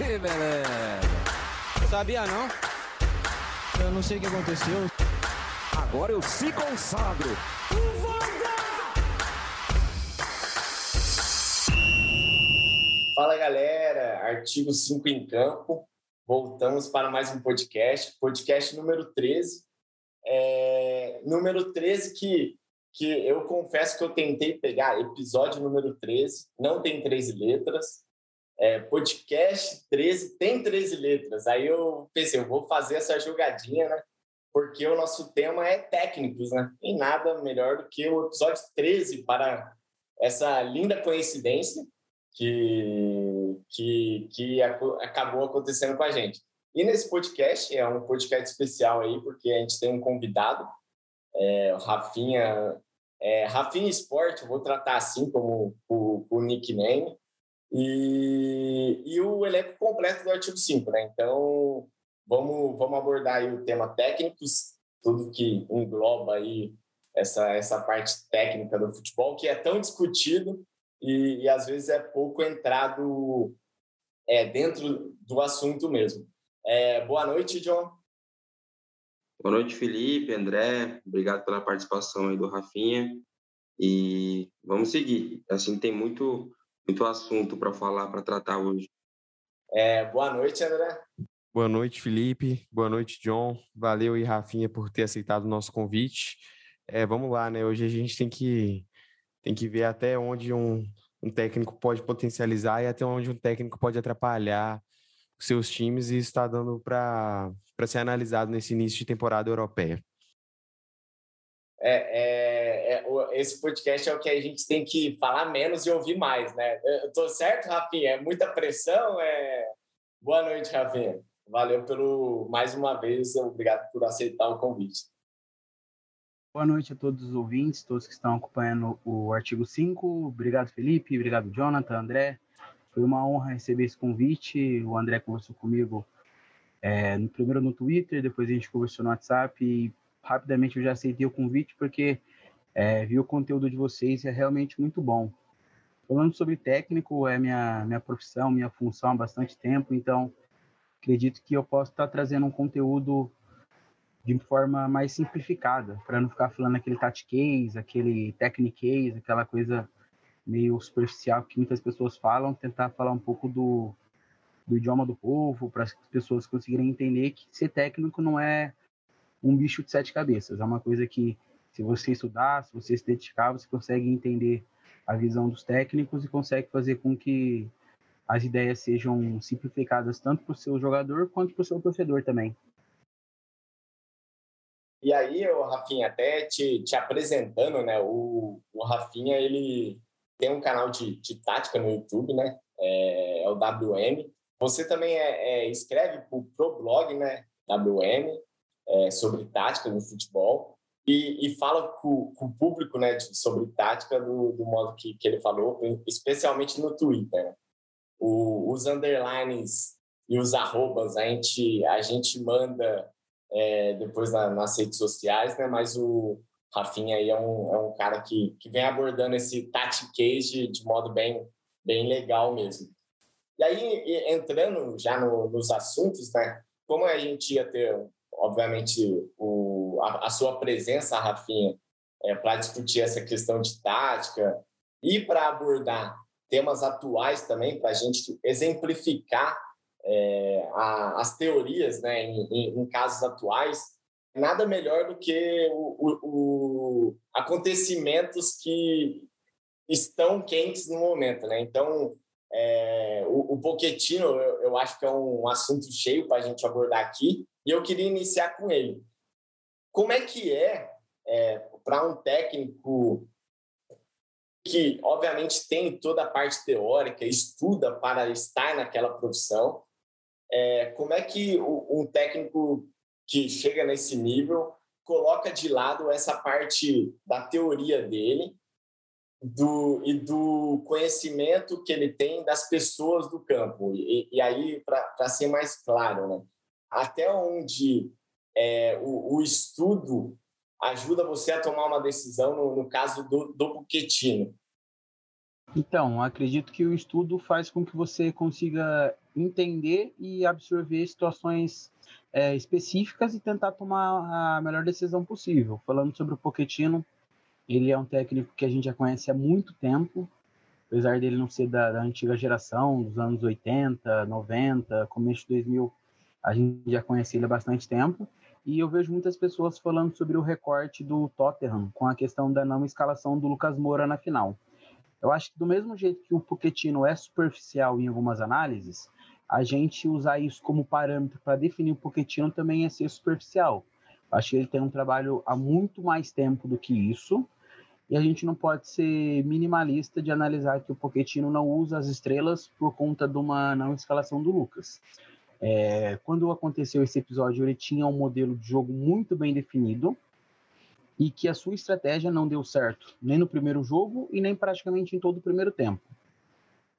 Que beleza. Sabia não? Eu não sei o que aconteceu. Agora eu se consagro. Fala galera, artigo 5 em campo. Voltamos para mais um podcast, podcast número 13. É, número 13 que, que eu confesso que eu tentei pegar, episódio número 13, não tem 13 letras. É, podcast 13 tem 13 letras. Aí eu pensei, eu vou fazer essa jogadinha, né? Porque o nosso tema é técnicos, né? E nada melhor do que o episódio 13 para essa linda coincidência que, que, que acabou acontecendo com a gente. E nesse podcast, é um podcast especial aí, porque a gente tem um convidado, é, o Rafinha, é, Rafinha Sport, eu vou tratar assim como o, o nickname, e, e o elenco completo do artigo 5, né? Então, vamos, vamos abordar o tema técnicos, tudo que engloba aí essa, essa parte técnica do futebol, que é tão discutido e, e às vezes é pouco entrado é, dentro do assunto mesmo. É, boa noite, John. Boa noite, Felipe, André. Obrigado pela participação aí do Rafinha. E vamos seguir. Assim, tem muito, muito assunto para falar, para tratar hoje. É, boa noite, André. Boa noite, Felipe. Boa noite, John. Valeu e Rafinha por ter aceitado o nosso convite. É, vamos lá, né? Hoje a gente tem que tem que ver até onde um, um técnico pode potencializar e até onde um técnico pode atrapalhar os seus times e está dando para ser analisado nesse início de temporada europeia. É, é, é, esse podcast é o que a gente tem que falar menos e ouvir mais, né? Eu tô certo, Rafinha? É muita pressão? É... Boa noite, Rafinha. Valeu pelo mais uma vez, obrigado por aceitar o convite. Boa noite a todos os ouvintes, todos que estão acompanhando o artigo 5. Obrigado, Felipe. Obrigado, Jonathan, André. Foi uma honra receber esse convite. O André conversou comigo é, no, primeiro no Twitter, depois a gente conversou no WhatsApp e rapidamente eu já aceitei o convite porque é, vi o conteúdo de vocês é realmente muito bom. Falando sobre técnico, é minha, minha profissão, minha função há bastante tempo, então acredito que eu posso estar trazendo um conteúdo de forma mais simplificada, para não ficar falando aquele tactics, aquele techniques, aquela coisa meio superficial que muitas pessoas falam, tentar falar um pouco do, do idioma do povo, para as pessoas conseguirem entender que ser técnico não é um bicho de sete cabeças, é uma coisa que, se você estudar, se você se dedicar, você consegue entender a visão dos técnicos e consegue fazer com que as ideias sejam simplificadas tanto para o seu jogador quanto para o seu torcedor também. E aí, o Rafinha, até te, te apresentando, né? O, o Rafinha, ele tem um canal de, de tática no YouTube, né? É, é o WM. Você também é, é escreve para o blog, né? WM, é, sobre tática no futebol. E, e fala com, com, o público, né? De, sobre tática do, do modo que, que ele falou, especialmente no Twitter. O, os underlines e os arrobas, a gente, a gente manda é, depois na, nas redes sociais, né? Mas o Rafinha aí é um, é um cara que, que vem abordando esse tactics de, de modo bem, bem legal mesmo. E aí, entrando já no, nos assuntos, né? Como a gente ia ter, obviamente, o, a, a sua presença, Rafinha, é, para discutir essa questão de tática e para abordar temas atuais também, para a gente exemplificar é, a, as teorias né, em, em, em, casos atuais, nada melhor do que o, o, o, acontecimentos que estão quentes no momento. Né? Então, é, o, o eu, eu, acho que é um assunto cheio para a gente abordar aqui, e eu queria iniciar com ele. Como é que é, é para um técnico que, obviamente, tem toda a parte teórica, estuda para estar naquela profissão, é, como é que um técnico que chega nesse nível coloca de lado essa parte da teoria dele do, e do conhecimento que ele tem das pessoas do campo? E, e aí, para ser mais claro, né? até onde é, o, o, estudo ajuda você a tomar uma decisão, no, no caso do, do Buquetino. Então, acredito que o estudo faz com que você consiga entender e absorver situações é, específicas e tentar tomar a melhor decisão possível. Falando sobre o Pochettino, ele é um técnico que a gente já conhece há muito tempo, apesar dele não ser da, da antiga geração, dos anos 80, 90, começo de 2000, a gente já conhece ele há bastante tempo. E eu vejo muitas pessoas falando sobre o recorte do Tottenham com a questão da não escalação do Lucas Moura na final. Eu acho que do mesmo jeito que o Pochettino é superficial em algumas análises, a gente usar isso como parâmetro para definir o Pochettino também é ser superficial. Eu acho que ele tem um trabalho há muito mais tempo do que isso, e a gente não pode ser minimalista de analisar que o Pochettino não usa as estrelas por conta de uma não escalação do Lucas. É, quando aconteceu esse episódio, ele tinha um modelo de jogo muito bem definido, e que a sua estratégia não deu certo, nem no primeiro jogo e nem praticamente em todo o primeiro tempo.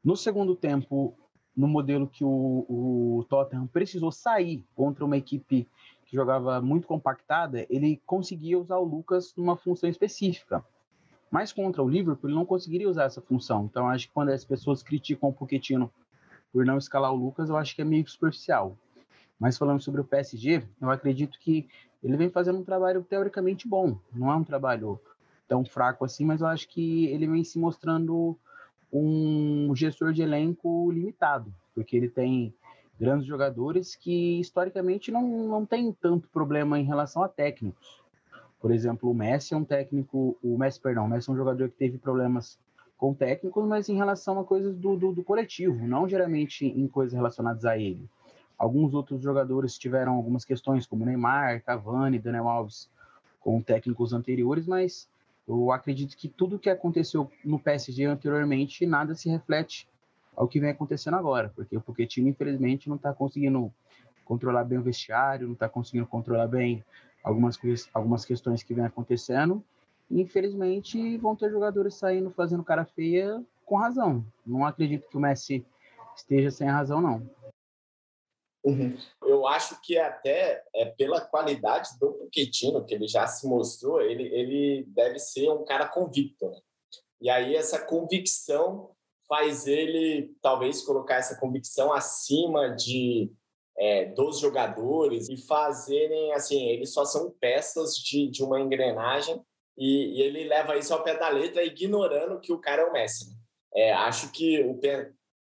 No segundo tempo, no modelo que o, o Tottenham precisou sair contra uma equipe que jogava muito compactada, ele conseguia usar o Lucas numa função específica. Mas contra o Liverpool, ele não conseguiria usar essa função. Então, acho que quando as pessoas criticam o Pochettino por não escalar o Lucas, eu acho que é meio superficial. Mas falando sobre o PSG, eu acredito que ele vem fazendo um trabalho teoricamente bom. Não é um trabalho tão fraco assim, mas eu acho que ele vem se mostrando um gestor de elenco limitado, porque ele tem grandes jogadores que historicamente não, não tem tanto problema em relação a técnicos. Por exemplo, o Messi é um técnico, o Messi, perdão, o Messi é um jogador que teve problemas com técnicos, mas em relação a coisas do, do, do coletivo, não geralmente em coisas relacionadas a ele. Alguns outros jogadores tiveram algumas questões, como Neymar, Cavani, Daniel Alves, com técnicos anteriores, mas eu acredito que tudo que aconteceu no PSG anteriormente, nada se reflete ao que vem acontecendo agora, porque o Pochettino, infelizmente, não está conseguindo controlar bem o vestiário, não está conseguindo controlar bem algumas, algumas questões que vem acontecendo, infelizmente, vão ter jogadores saindo fazendo cara feia com razão. Não acredito que o Messi esteja sem razão, não. Uhum. Eu acho que até é, pela qualidade do Pochettino, que ele já se mostrou, ele, ele deve ser um cara convicto. Né? E aí essa convicção faz ele, talvez, colocar essa convicção acima de é, dos jogadores e fazerem, assim, eles só são peças de, de uma engrenagem e, e ele leva isso ao pé da letra, ignorando que o cara é o Messi. Né? É, acho que o,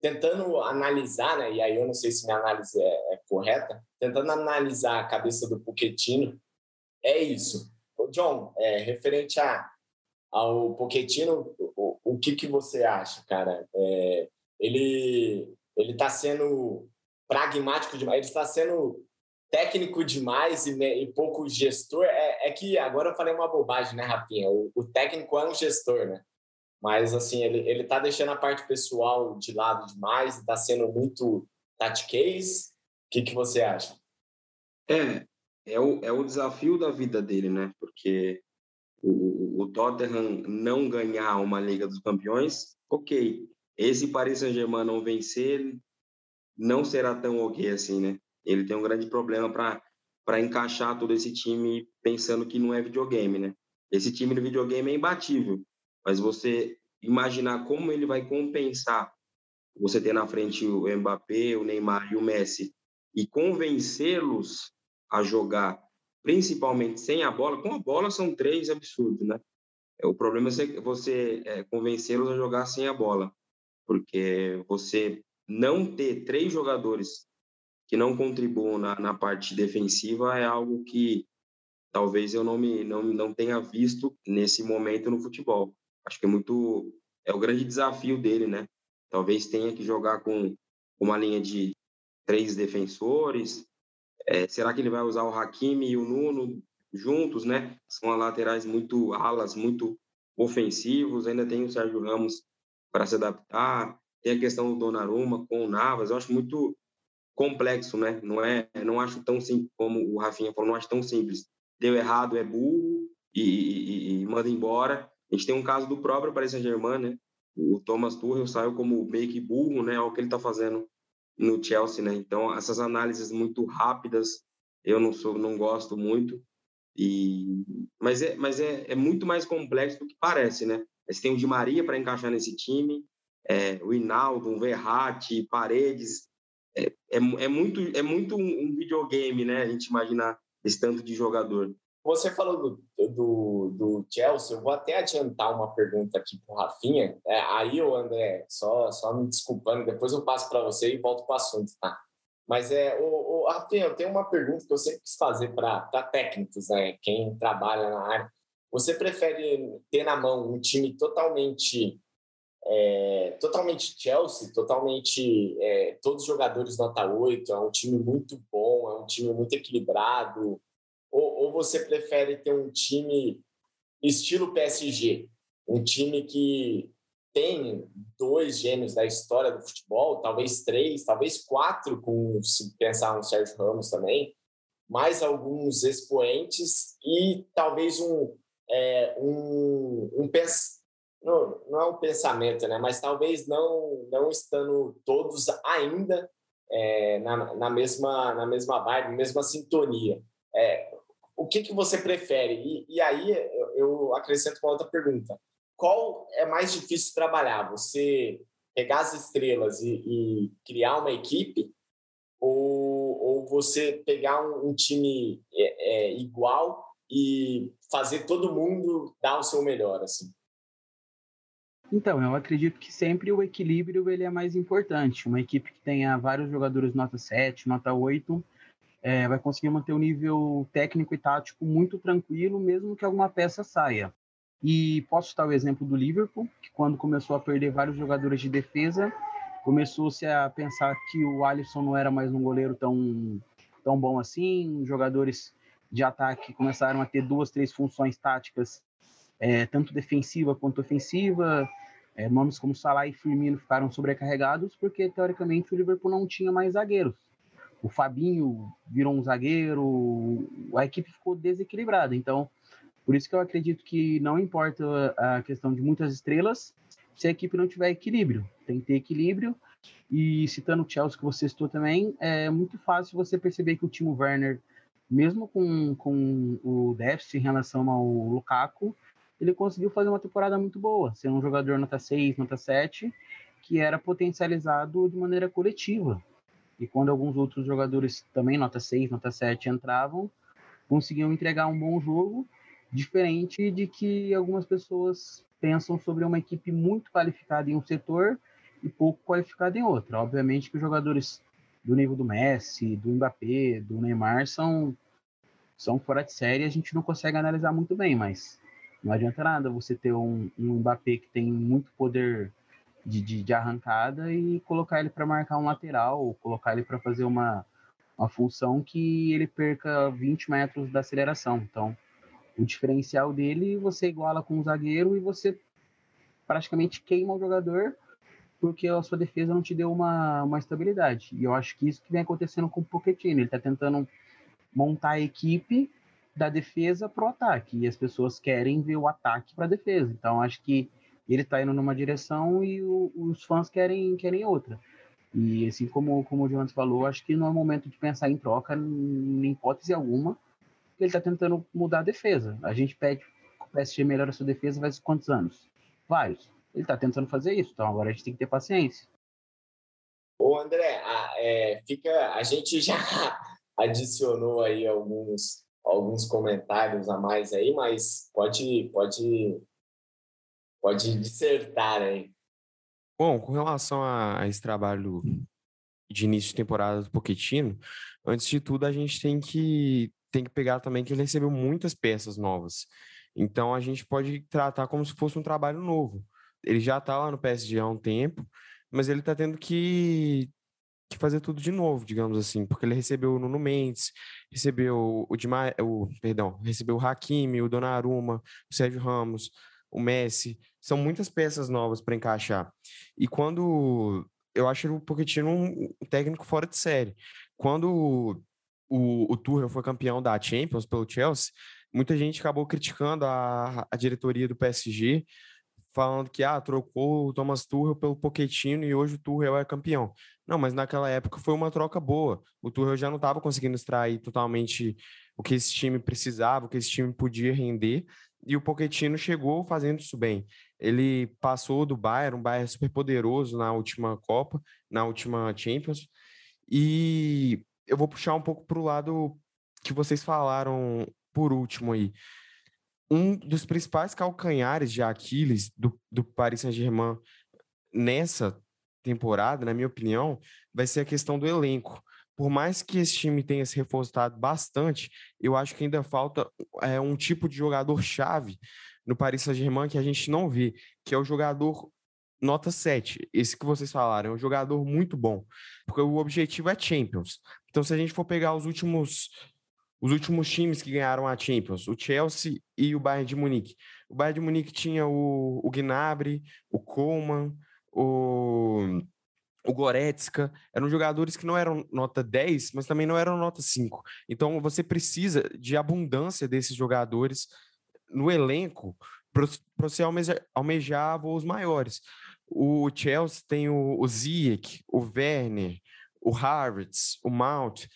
tentando analisar, né, e aí eu não sei se minha análise é, é correta, tentando analisar a cabeça do Pochettino, é isso. O John, é, referente a, ao Pochettino, o, o que, que você acha, cara? É, ele ele está sendo pragmático demais, ele está sendo técnico demais e, e, pouco gestor. É, é que agora eu falei uma bobagem, né, Rafinha? O, o técnico é um gestor, né? Mas, assim, ele, ele tá deixando a parte pessoal de lado demais, está sendo muito tatiquez. O que, que você acha? É, é o, é o desafio da vida dele, né? Porque o, o Tottenham não ganhar uma Liga dos Campeões, ok. Esse Paris Saint-Germain não vencer, não será tão ok assim, né? Ele tem um grande problema para encaixar todo esse time pensando que não é videogame, né? Esse time no videogame é imbatível mas você imaginar como ele vai compensar você ter na frente o Mbappé, o Neymar e o Messi e convencê-los a jogar, principalmente sem a bola, com a bola são três absurdos, né? O problema é você é, convencê-los a jogar sem a bola, porque você não ter três jogadores que não contribuam na, na parte defensiva é algo que talvez eu não me não, não tenha visto nesse momento no futebol. Acho que é muito é o grande desafio dele, né? Talvez tenha que jogar com uma linha de três defensores. É, será que ele vai usar o Hakimi e o Nuno juntos, né? São laterais muito alas, muito ofensivos. Ainda tem o Sérgio Ramos para se adaptar. Tem a questão do Donnarumma com o Navas. Eu acho muito complexo, né? Não é, não acho tão simples como o Rafinha falou. Não acho tão simples. Deu errado, é burro e, e, e manda embora. A gente tem um caso do próprio Paris Saint-Germain, né? O Thomas Tuchel saiu como meio que burro, né? Olha o que ele está fazendo no Chelsea, né? Então, essas análises muito rápidas, eu não sou, não gosto muito. E mas é, mas é, é muito mais complexo do que parece, né? Você tem o Di Maria para encaixar nesse time, é, o Hinaldo, um Verratti, Paredes. É, é, é, muito, é muito um videogame, né? A gente imaginar esse tanto de jogador. Você falou do, do, do Chelsea, eu vou até adiantar uma pergunta aqui para o Rafinha. É, aí, o André, só, só me desculpando, depois eu passo para você e volto para o assunto, tá? Mas, é, o, o, Rafinha, eu tenho uma pergunta que eu sempre quis fazer para técnicos, né? Quem trabalha na área. Você prefere ter na mão um time totalmente é, totalmente Chelsea, totalmente é, todos os jogadores nota 8, é um time muito bom, é um time muito equilibrado, ou, ou você prefere ter um time estilo PSG, um time que tem dois gênios da história do futebol, talvez três, talvez quatro, com se pensar no Sérgio Ramos também, mais alguns expoentes e talvez um, é, um, um não, não é um pensamento, né? mas talvez não, não estando todos ainda é, na, na, mesma, na mesma vibe, mesma sintonia. É, o que, que você prefere? E, e aí eu acrescento uma outra pergunta. Qual é mais difícil trabalhar? Você pegar as estrelas e, e criar uma equipe ou, ou você pegar um, um time é, é, igual e fazer todo mundo dar o seu melhor, assim? Então, eu acredito que sempre o equilíbrio ele é mais importante. Uma equipe que tenha vários jogadores nota 7, nota 8, é, vai conseguir manter o nível técnico e tático muito tranquilo, mesmo que alguma peça saia. E posso citar o exemplo do Liverpool, que quando começou a perder vários jogadores de defesa, começou-se a pensar que o Alisson não era mais um goleiro tão, tão bom assim, jogadores de ataque começaram a ter duas, três funções táticas, é, tanto defensiva quanto ofensiva. É, nomes como Salah e Firmino ficaram sobrecarregados porque, teoricamente, o Liverpool não tinha mais zagueiros o Fabinho virou um zagueiro, a equipe ficou desequilibrada. Então, por isso que eu acredito que não importa a questão de muitas estrelas, se a equipe não tiver equilíbrio. Tem que ter equilíbrio. E citando o Chelsea que você citou também, é muito fácil você perceber que o Timo Werner, mesmo com, com o déficit em relação ao Lukaku, ele conseguiu fazer uma temporada muito boa, ser um jogador nota 6, nota 7, que era potencializado de maneira coletiva. E quando alguns outros jogadores também, nota 6, nota 7, entravam, conseguiam entregar um bom jogo, diferente de que algumas pessoas pensam sobre uma equipe muito qualificada em um setor e pouco qualificada em outra. Obviamente que os jogadores do nível do Messi, do Mbappé, do Neymar são, são fora de série, a gente não consegue analisar muito bem, mas não adianta nada você ter um, um Mbappé que tem muito poder de, de, de arrancada e colocar ele para marcar um lateral, ou colocar ele para fazer uma, uma função que ele perca 20 metros da aceleração. Então, o diferencial dele você iguala com o zagueiro e você praticamente queima o jogador porque a sua defesa não te deu uma, uma estabilidade. E eu acho que isso que vem acontecendo com o Pochettino. Ele está tentando montar a equipe da defesa para o ataque. E as pessoas querem ver o ataque para a defesa. Então, acho que ele está indo numa direção e o, os fãs querem, querem outra. E assim como, como o Jonas falou, acho que não é momento de pensar em troca, em hipótese alguma, ele está tentando mudar a defesa. A gente pede que o PSG melhore a sua defesa faz quantos anos? Vários. Ele está tentando fazer isso, então agora a gente tem que ter paciência. Ô André, a, é, fica, a gente já adicionou aí alguns, alguns comentários a mais aí, mas pode, pode Pode dissertar aí. Bom, com relação a, a esse trabalho de início de temporada do Pochettino, antes de tudo a gente tem que tem que pegar também que ele recebeu muitas peças novas. Então a gente pode tratar como se fosse um trabalho novo. Ele já está lá no PSG há um tempo, mas ele está tendo que, que fazer tudo de novo, digamos assim, porque ele recebeu o Nuno Mendes, recebeu o, Dima, o perdão, recebeu o Hakimi, o Donnarumma, o Sérgio Ramos, o Messi, são muitas peças novas para encaixar. E quando eu acho o Pochettino um técnico fora de série. Quando o, o Tuchel foi campeão da Champions pelo Chelsea, muita gente acabou criticando a, a diretoria do PSG, falando que ah, trocou o Thomas Tuchel pelo Pochettino e hoje o Tuchel é campeão. Não, mas naquela época foi uma troca boa. O Tuchel já não estava conseguindo extrair totalmente o que esse time precisava, o que esse time podia render, e o Pochettino chegou fazendo isso bem. Ele passou do Bayern, um Bayern super poderoso na última Copa, na última Champions. E eu vou puxar um pouco para o lado que vocês falaram por último aí. Um dos principais calcanhares de Aquiles do, do Paris Saint-Germain nessa temporada, na minha opinião, vai ser a questão do elenco. Por mais que esse time tenha se reforçado bastante, eu acho que ainda falta é, um tipo de jogador-chave no Paris Saint-Germain que a gente não vê, que é o jogador nota 7. Esse que vocês falaram, é um jogador muito bom, porque o objetivo é Champions. Então, se a gente for pegar os últimos os últimos times que ganharam a Champions, o Chelsea e o Bayern de Munique. O Bayern de Munique tinha o, o Gnabry, o Coman, o, o Goretzka, eram jogadores que não eram nota 10, mas também não eram nota 5. Então, você precisa de abundância desses jogadores no elenco para você almejar, almejar voos maiores. O Chelsea tem o, o Ziyech, o Werner, o Havertz, o Mount.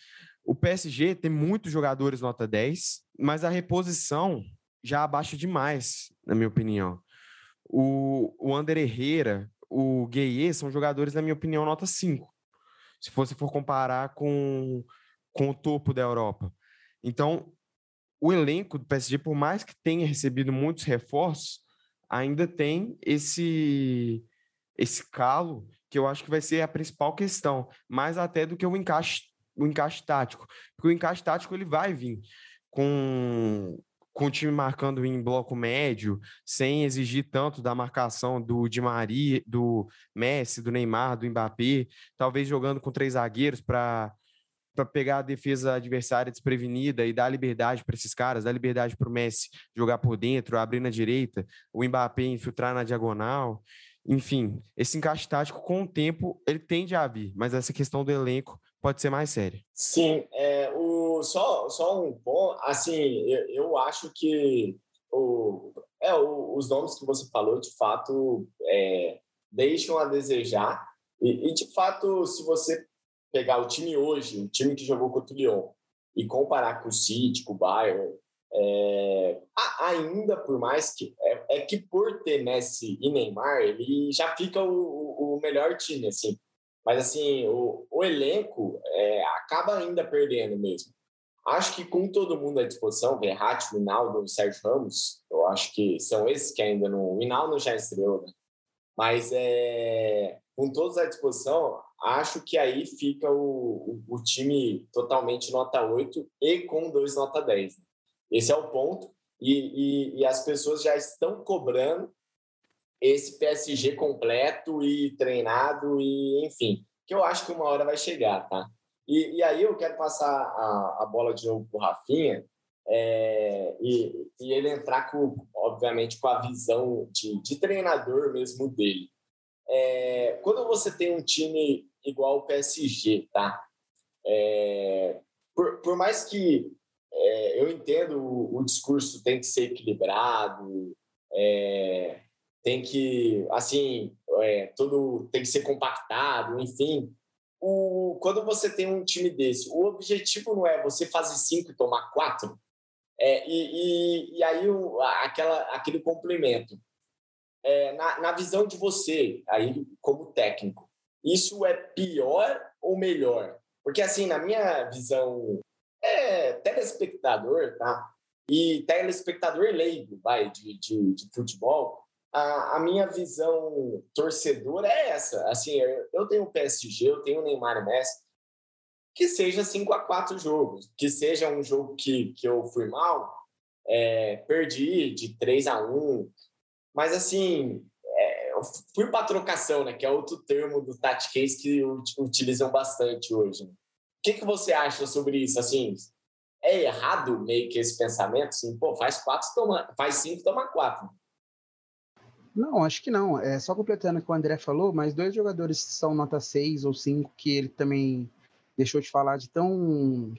O PSG tem muitos jogadores nota 10, mas a reposição já abaixa demais, na minha opinião. O, o Ander Herrera, o Gueye são jogadores, na minha opinião, nota 5. Se você for comparar com, com o topo da Europa. Então, o elenco do PSG, por mais que tenha recebido muitos reforços, ainda tem esse esse calo que eu acho que vai ser a principal questão, mais até do que o encaixe o encaixe tático, porque o encaixe tático ele vai vir com com o time marcando em bloco médio, sem exigir tanto da marcação do Di Maria, do Messi, do Neymar, do Mbappé, talvez jogando com três zagueiros para para pegar a defesa adversária desprevenida e dar liberdade para esses caras, dar liberdade para o Messi jogar por dentro, abrir na direita, o Mbappé infiltrar na diagonal. Enfim, esse encaixe tático, com o tempo, ele tende a vir, mas essa questão do elenco pode ser mais séria. Sim, é, o, só, só um ponto, assim, eu, eu acho que o, é, o, os nomes que você falou, de fato, é, deixam a desejar, e, e, de fato, se você pegar o time hoje, o time que jogou contra o Lyon, e comparar com o City, com o Bayern, é, ainda por mais que é, é, que por ter Messi e Neymar ele já fica o, o melhor time assim mas assim o, o elenco é, acaba ainda perdendo mesmo acho que com todo mundo à disposição Verratti, Minaldo, Sérgio Ramos eu acho que são esses que ainda não o Minaldo já estreou né? mas é, com todos à disposição acho que aí fica o, o, o, time totalmente nota 8 e com dois nota 10. Né? Esse é o ponto. E, e, e, as pessoas já estão cobrando esse PSG completo e treinado, e enfim, que eu acho que uma hora vai chegar, tá? E, e aí eu quero passar a, a bola de novo para o Rafinha é, e, e ele entrar, com, obviamente, com a visão de, de treinador mesmo dele. É, quando você tem um time igual o PSG, tá? É, por, por mais que é, eu entendo o, o, discurso tem que ser equilibrado, é, tem que, assim, é, tudo tem que ser compactado, enfim. O, quando você tem um time desse, o objetivo não é você fazer cinco e tomar quatro, é, e, e, e, aí o, aquela, aquele complemento. É, na, na visão de você, aí como técnico, isso é pior ou melhor? Porque, assim, na minha visão, é telespectador, tá? E telespectador leigo, vai, de, de, de futebol, a, a, minha visão torcedora é essa. Assim, eu tenho o PSG, eu tenho o Neymar e Messi, que seja 5 a 4 jogos, que seja um jogo que, que eu fui mal, é, perdi de 3 a 1 mas assim, fui para trocação, né? Que é outro termo do Tati que utilizam bastante hoje. O que, que você acha sobre isso? Assim, é errado meio que esse pensamento? Assim, pô, faz quatro, toma, faz cinco, toma quatro. Não, acho que não. É só completando o que o André falou, mas dois jogadores são nota 6 ou 5 que ele também deixou de falar de tão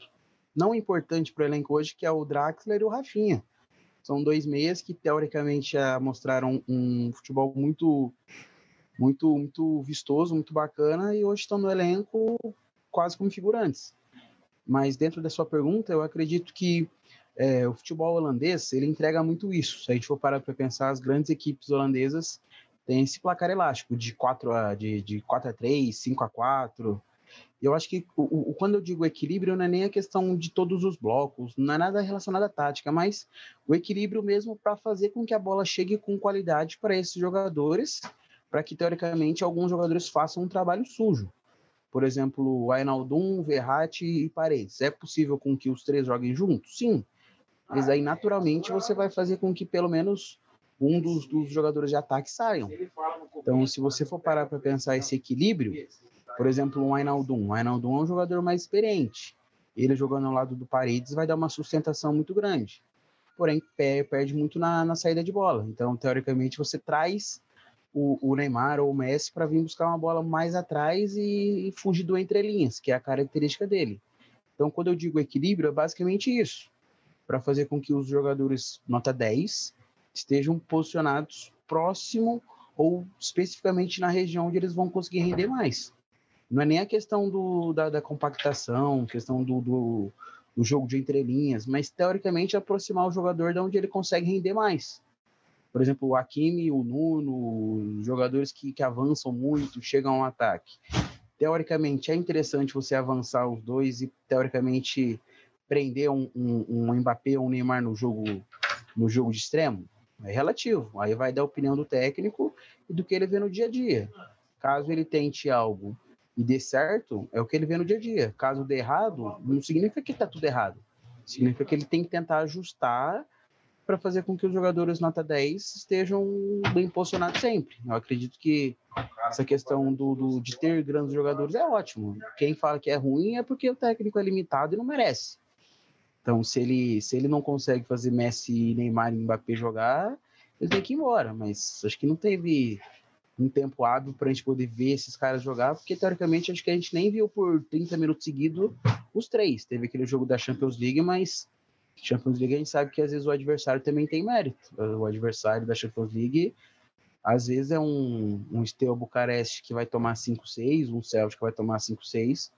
não importante para o elenco hoje, que é o Draxler e o Rafinha. São dois meias que teoricamente mostraram um futebol muito, muito, muito vistoso, muito bacana e hoje estão no elenco quase como figurantes. Mas dentro da sua pergunta, eu acredito que é, o futebol holandês ele entrega muito isso. Se a gente for parar para pensar, as grandes equipes holandesas têm esse placar elástico de 4 a, de, de 4 a 3, 5 a 4. Eu acho que o, o, quando eu digo equilíbrio, não é nem a questão de todos os blocos, não é nada relacionado à tática, mas o equilíbrio mesmo para fazer com que a bola chegue com qualidade para esses jogadores, para que teoricamente alguns jogadores façam um trabalho sujo. Por exemplo, Ainaldum, Verratti e Paredes. É possível com que os três joguem juntos? Sim. Mas aí, naturalmente, você vai fazer com que pelo menos um dos, dos jogadores de ataque saiam. Então, se você for parar para pensar esse equilíbrio, por exemplo, um Ainaldum. O Ainaldum é um jogador mais experiente. Ele jogando ao lado do Paredes vai dar uma sustentação muito grande. Porém, perde muito na, na saída de bola. Então, teoricamente, você traz o, o Neymar ou o Messi para vir buscar uma bola mais atrás e, e fugir do entrelinhas, que é a característica dele. Então, quando eu digo equilíbrio, é basicamente isso. Para fazer com que os jogadores nota 10 estejam posicionados próximo ou especificamente na região onde eles vão conseguir render mais. Não é nem a questão do, da, da compactação, questão do, do, do, jogo de entrelinhas, mas teoricamente aproximar o jogador de onde ele consegue render mais por exemplo, o Hakimi, o Nuno, jogadores que, que avançam muito, chegam ao ataque. Teoricamente, é interessante você avançar os dois e, teoricamente, prender um, um, um Mbappé ou um Neymar no jogo, no jogo de extremo? É relativo. Aí vai dar a opinião do técnico e do que ele vê no dia a dia. Caso ele tente algo e dê certo, é o que ele vê no dia a dia. Caso dê errado, não significa que está tudo errado. Significa que ele tem que tentar ajustar para fazer com que os jogadores nota 10 estejam bem posicionados sempre. Eu acredito que essa questão do, do, de ter grandes jogadores é ótimo. Quem fala que é ruim é porque o técnico é limitado e não merece. Então, se ele, se ele não consegue fazer Messi, Neymar e Mbappé jogar, ele tem que ir embora. Mas acho que não teve um tempo hábil para a gente poder ver esses caras jogar, porque teoricamente acho que a gente nem viu por 30 minutos seguidos os três. Teve aquele jogo da Champions League, mas Champions League a gente sabe que às vezes o adversário também tem mérito. O adversário da Champions League às vezes é um, um Steaua Bucareste que vai tomar 5-6, um Celtic que vai tomar 5-6,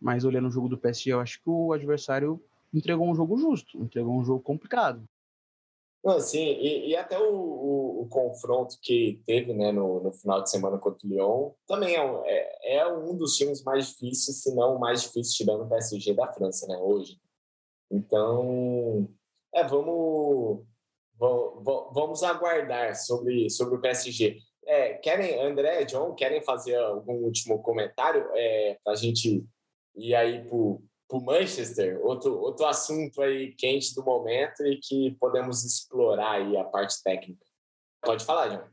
mas olhando o jogo do PSG, eu acho que o adversário entregou um jogo justo, entregou um jogo complicado. Não, sim, e, e até o, o, o, confronto que teve né, no, no, final de semana contra o Lyon também é um, é, é um dos times mais difíceis, se não o mais difícil, tirando o PSG da França, né, hoje. Então, é, vamos, vamos, vamos aguardar sobre, sobre o PSG. É, querem, André, John, querem fazer algum último comentário é, para a gente ir aí para o Manchester? Outro, outro assunto aí quente do momento e que podemos explorar aí a parte técnica. Pode falar, John.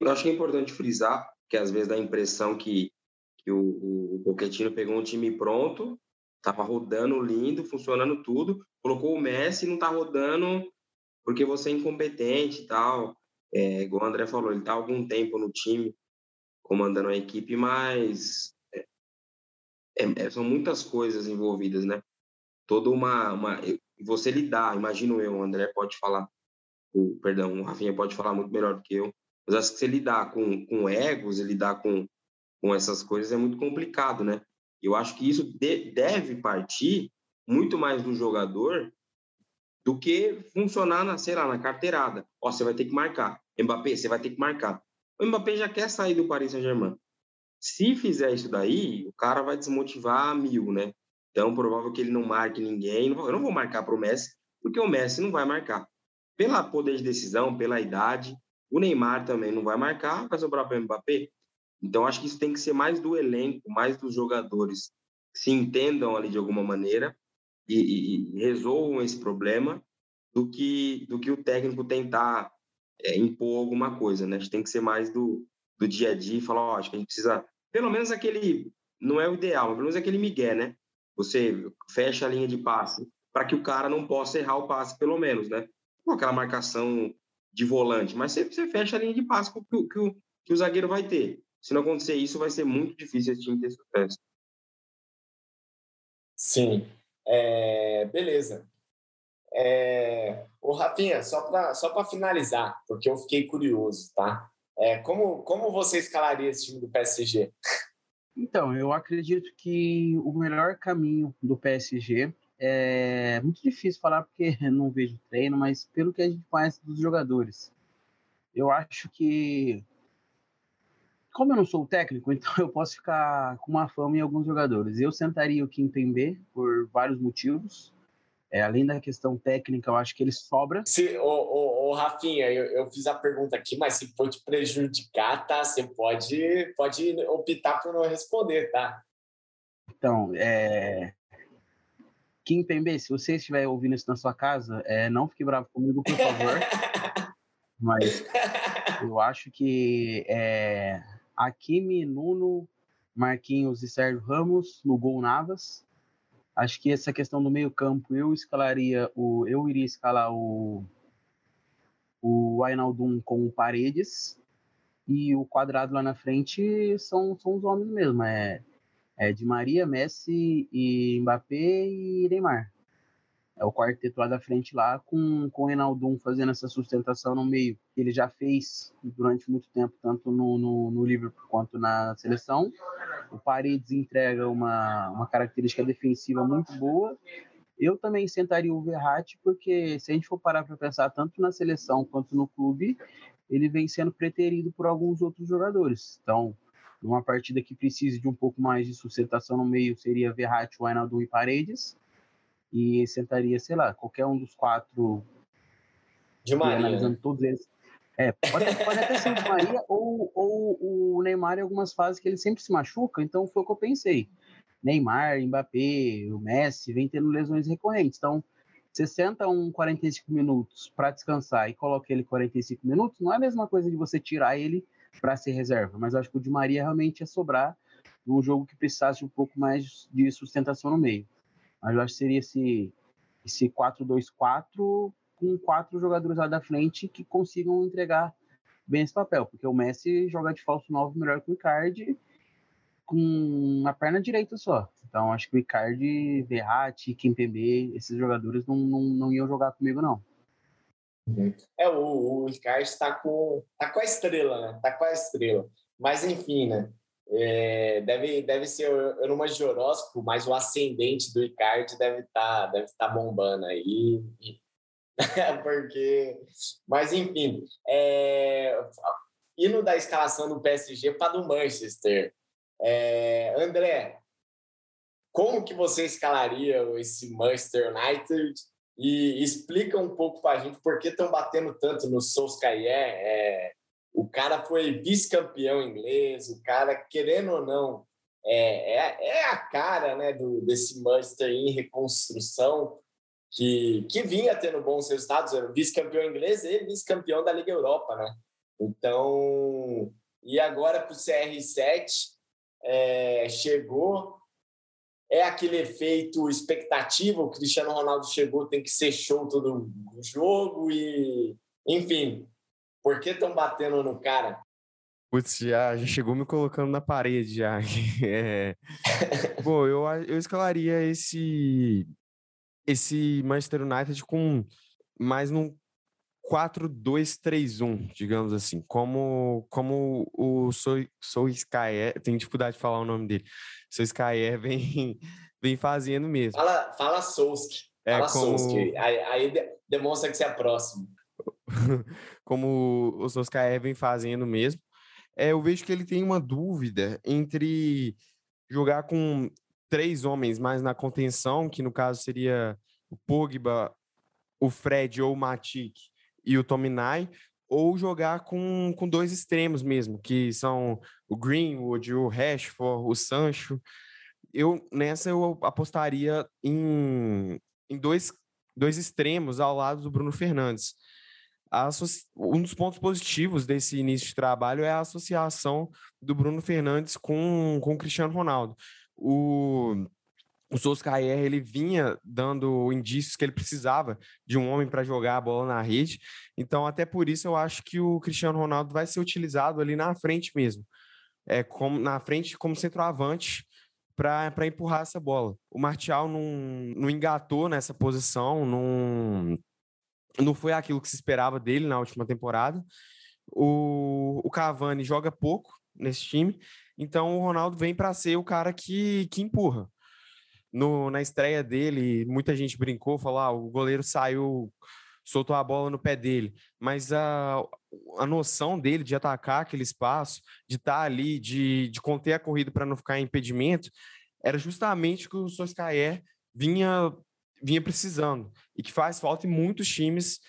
Eu acho que é importante frisar que às vezes dá a impressão que, que o, o, o Pochettino pegou um time pronto Tava rodando lindo, funcionando tudo. Colocou o Messi e não tá rodando porque você é incompetente e tal. É, igual o André falou, ele tá há algum tempo no time, comandando a equipe, mas é, é, são muitas coisas envolvidas, né? Toda uma, uma você lidar, imagino eu, o André pode falar, o, perdão, o Rafinha pode falar muito melhor do que eu, mas acho que você lidar com, com egos lidar com, com essas coisas é muito complicado, né? Eu acho que isso de, deve partir muito mais do jogador do que funcionar na, sei lá, na carteirada. Ó, você vai ter que marcar. Mbappé, você vai ter que marcar. O Mbappé já quer sair do Paris Saint-Germain. Se fizer isso daí, o cara vai desmotivar mil, né? Então, provável que ele não marque ninguém. Eu não vou marcar para o Messi, porque o Messi não vai marcar. Pela poder de decisão, pela idade, o Neymar também não vai marcar, vai sobrar para o Mbappé. Então, acho que isso tem que ser mais do elenco, mais dos jogadores que se entendam ali de alguma maneira e, e resolvam esse problema do que, do que o técnico tentar é, impor alguma coisa, né? A gente tem que ser mais do, do dia a dia e falar, ó, acho que a gente precisa, pelo menos aquele, não é o ideal, mas pelo menos aquele migué, né? Você fecha a linha de passe para que o cara não possa errar o passe, pelo menos, né? Com aquela marcação de volante, mas você, você fecha a linha de passe que, que, que, o, que o zagueiro vai ter. Se não acontecer isso, vai ser muito difícil esse time ter sucesso. Sim. É, beleza. É, o Rafinha, só para só finalizar, porque eu fiquei curioso, tá? É, como, como você escalaria esse time do PSG? Então, eu acredito que o melhor caminho do PSG é muito difícil falar porque não vejo treino, mas pelo que a gente conhece dos jogadores, eu acho que como eu não sou técnico, então eu posso ficar com uma fama em alguns jogadores. Eu sentaria o Kim Pembe por vários motivos. É, além da questão técnica, eu acho que ele sobra. Se, ô, ô Rafinha, eu, eu, fiz a pergunta aqui, mas se for te prejudicar, tá? Você pode, pode optar por não responder, tá? Então, é... Kim Pembe, se você estiver ouvindo isso na sua casa, é, não fique bravo comigo, por favor. mas eu acho que é, Hakimi, Nuno, Marquinhos e Sérgio Ramos no gol Navas. Acho que essa questão do meio campo eu escalaria o eu iria escalar o o Ainaldum com o Paredes e o quadrado lá na frente são, são os homens mesmo, é, é de Maria, Messi e Mbappé e Neymar. É o quarteto lá da frente lá com, com o Reinaldum fazendo essa sustentação no meio, que ele já fez durante muito tempo, tanto no, no, no Liverpool quanto na seleção. O Paredes entrega uma, uma característica defensiva muito boa. Eu também sentaria o Verratti, porque se a gente for parar para pensar tanto na seleção quanto no clube, ele vem sendo preterido por alguns outros jogadores. Então, numa partida que precise de um pouco mais de sustentação no meio, seria Verratti, Wijnaldum e Paredes. E sentaria, sei lá, qualquer um dos quatro. De Maria. Analisando né? todos eles. É, pode, pode até ser o Maria ou, ou o Neymar em algumas fases que ele sempre se machuca, então foi o que eu pensei. Neymar, Mbappé, o Messi, vem tendo lesões recorrentes. Então, você senta um 45 minutos para descansar e coloca ele 45 minutos, não é a mesma coisa de você tirar ele para ser reserva, mas acho que o de Maria realmente ia sobrar num jogo que precisasse um pouco mais de sustentação no meio. Mas eu acho que seria esse, esse 4-2-4 com quatro jogadores lá da frente que consigam entregar bem esse papel, porque o Messi joga de falso 9 melhor que o Icardi com a perna direita só. Então acho que o Icardi, Verratti, Kimpembe, esses jogadores não, não, não iam jogar comigo não. É, o, o Icardi está com, tá com a estrela, né? Tá com a estrela. Mas enfim, né? É, deve, deve ser, eu não de horóscopo, mas o ascendente do Icardi deve estar tá, deve tá bombando aí. Porque, mas enfim, é, indo da escalação do PSG para do Manchester, é, André, como que você escalaria esse Manchester United e explica um pouco para a gente por que estão batendo tanto no Solskjaer. É, o cara foi vice-campeão inglês, o cara, querendo ou não, é, é, é a cara né, do, desse Manchester em reconstrução que, que vinha tendo bons resultados, vice-campeão inglês e vice-campeão da Liga Europa, né? Então, e agora para o CR7 é, chegou, é aquele efeito expectativa, o Cristiano Ronaldo chegou, tem que ser show todo o jogo e, enfim, por que estão batendo no cara? Putz, já, já chegou me colocando na parede já. É... Bom, eu, eu escalaria esse esse Manchester United com mais num 4-2-3-1, digamos assim, como como o Solskjaer, tem dificuldade de falar o nome dele. Solskjaer vem vem fazendo mesmo. Fala, fala Solsk. É, fala como... Solsk. Aí, aí demonstra que você é próximo. como o Solskjaer vem fazendo mesmo. É, eu vejo que ele tem uma dúvida entre jogar com três homens mais na contenção, que no caso seria o Pogba, o Fred ou o Matic e o Tominay, ou jogar com, com dois extremos mesmo, que são o Greenwood, o Rashford, o Sancho. Eu nessa eu apostaria em, em dois, dois extremos ao lado do Bruno Fernandes. Um dos pontos positivos desse início de trabalho é a associação do Bruno Fernandes com, com o Cristiano Ronaldo. O, o Solskjaer ele vinha dando indícios que ele precisava de um homem para jogar a bola na rede. Então, até por isso, eu acho que o Cristiano Ronaldo vai ser utilizado ali na frente mesmo, é como na frente como centroavante para empurrar essa bola. O Martial não, não engatou nessa posição, não, não foi aquilo que se esperava dele na última temporada. O, o Cavani joga pouco nesse time, então o Ronaldo vem para ser o cara que, que empurra. No, na estreia dele, muita gente brincou, falou: ah, o goleiro saiu, soltou a bola no pé dele. Mas a, a noção dele de atacar aquele espaço, de estar tá ali, de, de conter a corrida para não ficar em impedimento, era justamente o que o Soscaé vinha, vinha precisando e que faz falta em muitos times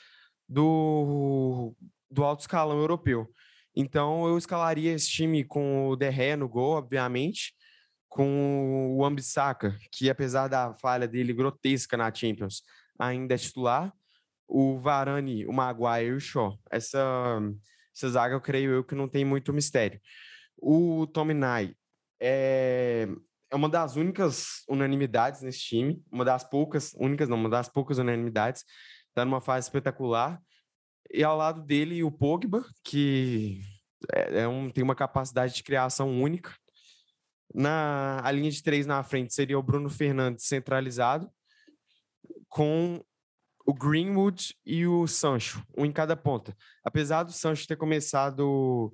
do, do alto escalão europeu. Então eu escalaria esse time com o Derré no gol, obviamente, com o Ambissaca, que apesar da falha dele grotesca na Champions, ainda é titular, o Varane, o Maguire e o Shaw. Essa, essa zaga eu creio eu que não tem muito mistério. O Tominay é, é uma das únicas unanimidades nesse time, uma das poucas, únicas não, uma das poucas unanimidades, está numa fase espetacular. E ao lado dele o Pogba, que é, é um, tem uma capacidade de criação única, na a linha de três na frente seria o Bruno Fernandes centralizado, com o Greenwood e o Sancho, um em cada ponta. Apesar do Sancho ter começado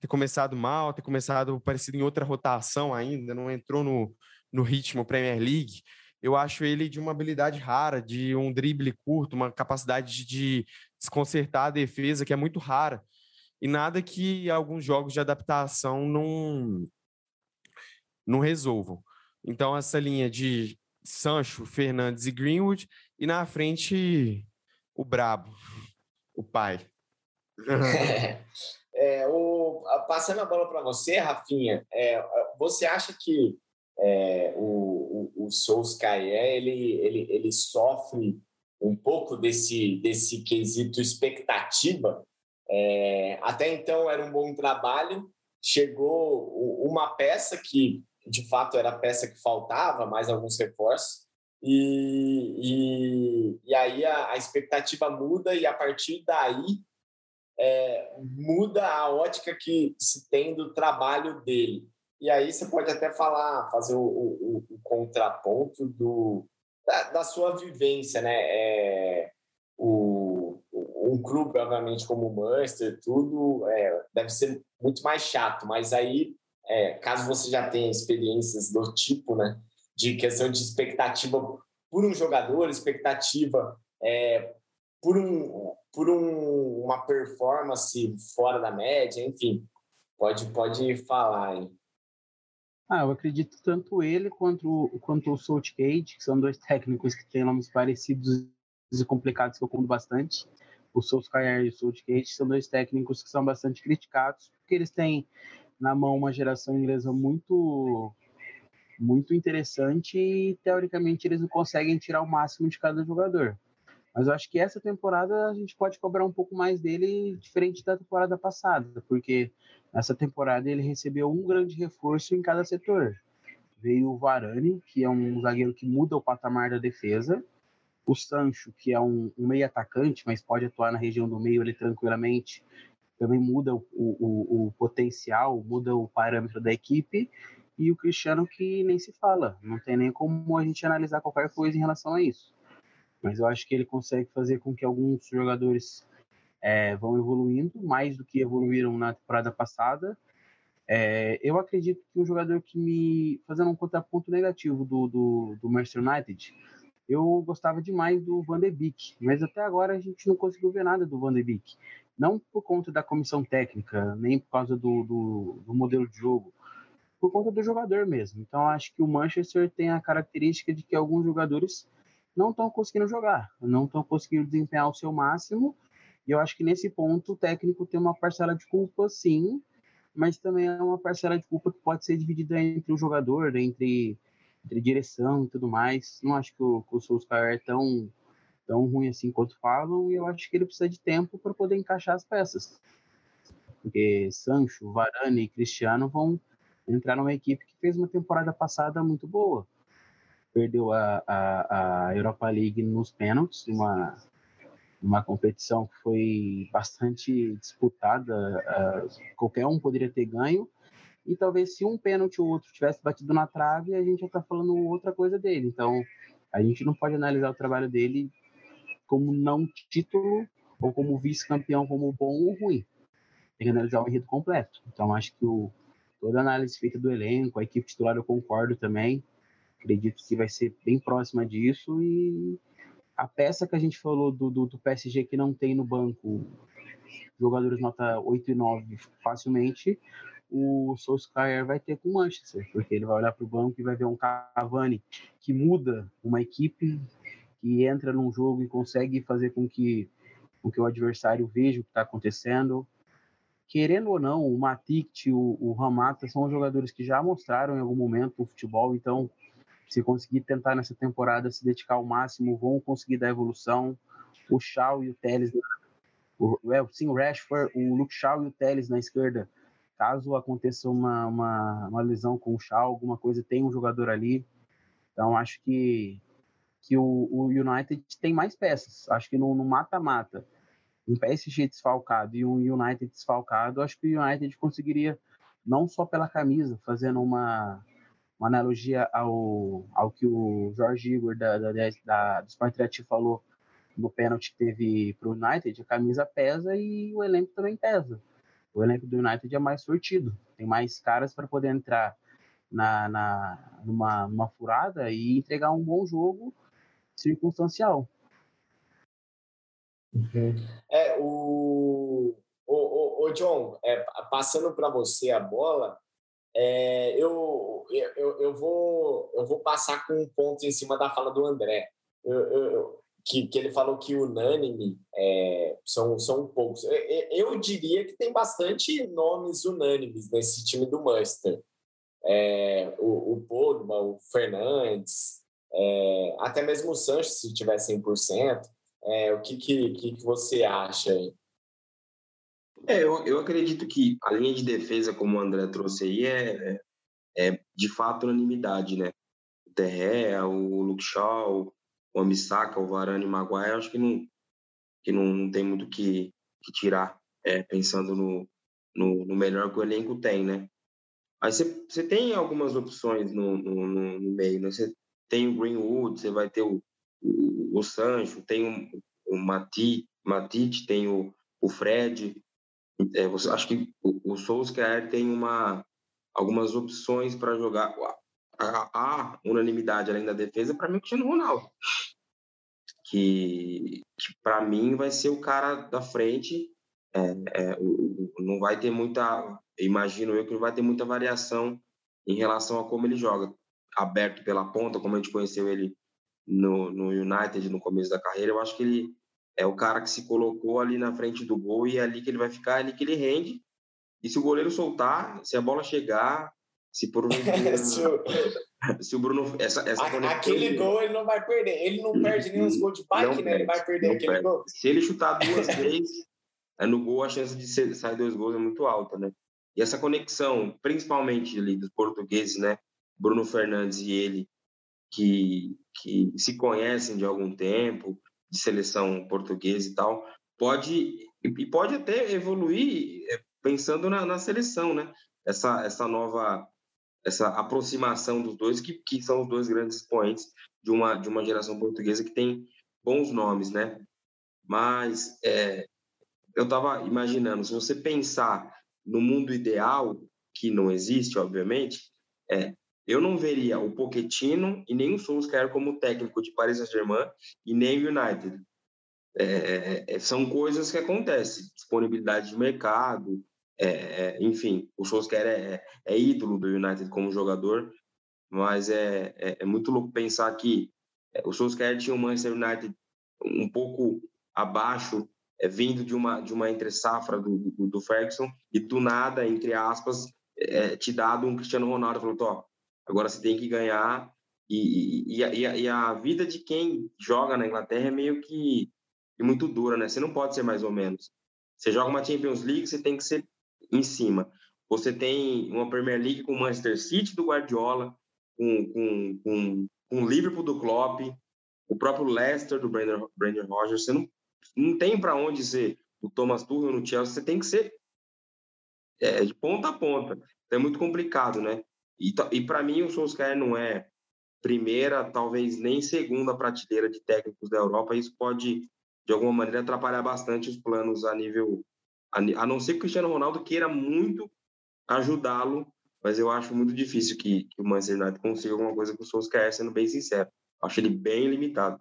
ter começado mal, ter começado parecido em outra rotação ainda, não entrou no, no ritmo Premier League, eu acho ele de uma habilidade rara, de um drible curto, uma capacidade de desconcertar a defesa que é muito rara. E nada que alguns jogos de adaptação não não resolvam. Então, essa linha de Sancho, Fernandes e Greenwood, e na frente o Brabo, o pai. é, o, passando a bola para você, Rafinha, é, você acha que é, o, o, o ele, ele, ele sofre um pouco desse, desse quesito expectativa? É, até então era um bom trabalho, chegou uma peça que de fato era a peça que faltava, mais alguns reforços. E, e, e aí a, a, expectativa muda e a partir daí é, muda a ótica que se tem do trabalho dele. E aí você pode até falar, fazer o, o, o contraponto do, da, da, sua vivência, né? É, o, um clube, obviamente, como o Manchester, tudo é, deve ser muito mais chato, mas aí é, caso você já tenha experiências do tipo, né, de questão de expectativa por um jogador, expectativa é, por, um, por um, uma performance fora da média, enfim, pode, pode falar aí. Ah, eu acredito tanto ele quanto, quanto o Southgate, que são dois técnicos que têm nomes parecidos e complicados que eu conto bastante. O Solskjaer e o Southgate são dois técnicos que são bastante criticados, porque eles têm na mão uma geração inglesa muito muito interessante e teoricamente eles não conseguem tirar o máximo de cada jogador. Mas eu acho que essa temporada a gente pode cobrar um pouco mais dele, diferente da temporada passada, porque nessa temporada ele recebeu um grande reforço em cada setor. Veio o Varane, que é um zagueiro que muda o patamar da defesa, o Sancho, que é um, um meio atacante, mas pode atuar na região do meio ali tranquilamente, também muda o, o, o, potencial, muda o parâmetro da equipe, e o Cristiano que nem se fala, não tem nem como a gente analisar qualquer coisa em relação a isso. Mas eu acho que ele consegue fazer com que alguns jogadores é, vão evoluindo, mais do que evoluíram na temporada passada. É, eu acredito que um jogador que me. fazendo um contraponto negativo do, do, do Manchester United, eu gostava demais do Van de Beek, mas até agora a gente não conseguiu ver nada do Van de Beek não por conta da comissão técnica, nem por causa do, do, do modelo de jogo, por conta do jogador mesmo. Então acho que o Manchester tem a característica de que alguns jogadores não estão conseguindo jogar, não estão conseguindo desempenhar o seu máximo. E eu acho que nesse ponto o técnico tem uma parcela de culpa, sim, mas também é uma parcela de culpa que pode ser dividida entre o jogador, entre, entre direção e tudo mais. Não acho que o, que o Solskjaer é tão tão ruim assim quanto falam, e eu acho que ele precisa de tempo para poder encaixar as peças. Porque Sancho, Varane e Cristiano vão entrar numa equipe que fez uma temporada passada muito boa. Perdeu a, a, a Europa League nos pênaltis, uma, uma competição que foi bastante disputada, uh, qualquer um poderia ter ganho, e talvez se um pênalti ou outro tivesse batido na trave, a gente já está falando outra coisa dele. Então, a gente não pode analisar o trabalho dele como não título ou como vice-campeão como bom ou ruim. Tem que analisar o enredo completo. Então acho que o, toda a análise feita do elenco, a equipe titular eu concordo também. Acredito que vai ser bem próxima disso e a peça que a gente falou do, do, do PSG que não tem no banco jogadores nota 8 e 9 facilmente, o Solskjaer vai ter com o Manchester, porque ele vai olhar para o banco e vai ver um Cavani que muda uma equipe, que entra num jogo e consegue fazer com que, com que o adversário veja o que está acontecendo. Querendo ou não, o Matip, o, o Ramata são jogadores que já mostraram em algum momento o futebol, então se conseguir tentar nessa temporada se dedicar ao máximo, vão conseguir dar evolução. O Shaw e o Teles, o, é, sim, o Rashford, o Luke Shaw e o Teles na esquerda. Caso aconteça uma, uma, uma lesão com o Shaw, alguma coisa, tem um jogador ali. Então, acho que, que o, o United tem mais peças. Acho que no mata-mata, um PSG desfalcado e um United desfalcado, acho que o United conseguiria, não só pela camisa, fazendo uma, uma analogia ao, ao que o Jorge Igor da, da, da, do Sport Interativo falou no pênalti que teve para o United, a camisa pesa e o elenco também pesa. O elenco do United é mais sortido, tem mais caras para poder entrar na, na, numa, numa furada e entregar um bom jogo circunstancial. Uhum. É, o, o, o, o John, é, passando para você a bola, é, eu, eu, eu, vou, eu vou passar com um ponto em cima da fala do André. Eu, eu, que, que ele falou que unânime é, são, são poucos. Eu, eu, diria que tem bastante nomes unânimes nesse time do Manchester. É, o, o Pogba, o Fernandes, é, até mesmo o Sanches, se tiver 100%. É, o que, que, que você acha aí? É, eu, eu acredito que a linha de defesa, como o André trouxe aí, é, é, é de fato unanimidade, né? O Terré, o Luke Shaw, o Ambissaca, o Varane e o Maguire, acho que não, que não, não tem muito que, que tirar, é, pensando no, no, no, melhor que o elenco tem, né? Aí você tem algumas opções no, no, no meio, né? Você tem o Greenwood, você vai ter o, o, o Sancho, tem o, o Mati, Matite, tem o, o Fred, é, você, acho que o, o Solskjaer tem uma, algumas opções para jogar. A, a, unanimidade além da defesa, para mim, é o Cristiano Ronaldo. Que, que para mim vai ser o cara da frente. É, é, não vai ter muita. Imagino eu que não vai ter muita variação em relação a como ele joga. Aberto pela ponta, como a gente conheceu ele no, no United no começo da carreira, eu acho que ele é o cara que se colocou ali na frente do gol e é ali que ele vai ficar, é ali que ele rende. E se o goleiro soltar, se a bola chegar, se por se o Bruno essa, essa aquele gol ele não vai perder. Ele não perde nem os gols de bike, né? Ele vai perder aquele perde. gol. Se ele chutar duas vezes, é no gol a chance de sair dois gols é muito alta, né? E essa conexão, principalmente ali dos portugueses, né? Bruno Fernandes e ele, que, que se conhecem de algum tempo, de seleção portuguesa e tal, pode e pode até evoluir é, pensando na, na, seleção, né? Essa essa nova essa aproximação dos dois que, que são os dois grandes expoentes de uma de uma geração portuguesa que tem bons nomes, né? Mas é, eu estava imaginando se você pensar no mundo ideal que não existe, obviamente, é eu não veria o Pochettino e nem o Solskjaer como técnico de Paris Saint-Germain e nem o United. É, é, é, são coisas que acontecem, disponibilidade de mercado, é, é enfim, o Solskjaer é, é, ídolo do United como jogador, mas é, é, muito louco pensar que o Solskjaer tinha o Manchester United um pouco abaixo, vindo de uma de uma entre safra do, do, do Ferguson e do nada, entre aspas, te dado um Cristiano Ronaldo falou, ó, Agora você tem que ganhar. E, e, e, a, e, a, vida de quem joga na Inglaterra é meio que muito dura, né? Você não pode ser mais ou menos. Você joga uma Champions League, você tem que ser em cima. Você tem uma Premier League com o Manchester City do Guardiola, com, com, com, com o Liverpool do Klopp, o próprio Leicester do Brandon, Brandon Rogers. Você não, não tem para onde ser o Thomas Tuchel no Chelsea. Você tem que ser é, de ponta a ponta. Então é muito complicado, né? E, e para mim, o Solskjaer não é primeira, talvez nem segunda prateleira de técnicos da Europa. Isso pode, de alguma maneira, atrapalhar bastante os planos a nível. A, não ser que o Cristiano Ronaldo queira muito ajudá-lo mas eu acho muito difícil que, que o Manchester United consiga alguma coisa com o Solskjaer, sendo bem sincero. Acho ele bem limitado.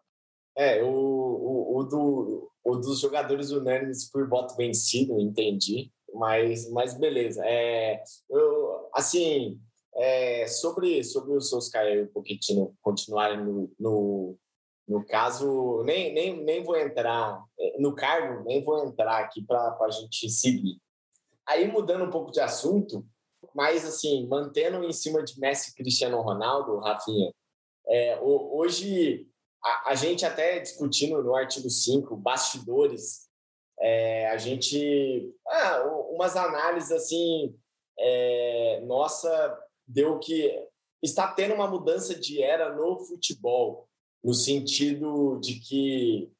É, o, o, o, do, o dos jogadores unânimes por voto vencido, entendi, mas, mas beleza. É, eu, assim, é, sobre, sobre o Solskjaer e o Pochettino continuarem no, no, no caso, nem, nem, nem vou entrar é, no cargo, nem vou entrar aqui para a gente seguir. Aí, mudando um pouco de assunto, mas assim, mantendo em cima de Messi Cristiano Ronaldo, Rafinha, é, hoje a, a, gente até discutindo no artigo 5, bastidores, é, a gente, ah, umas análises assim, é, nossa, deu que está tendo uma mudança de era no futebol, no sentido de que